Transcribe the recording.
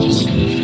Stupid,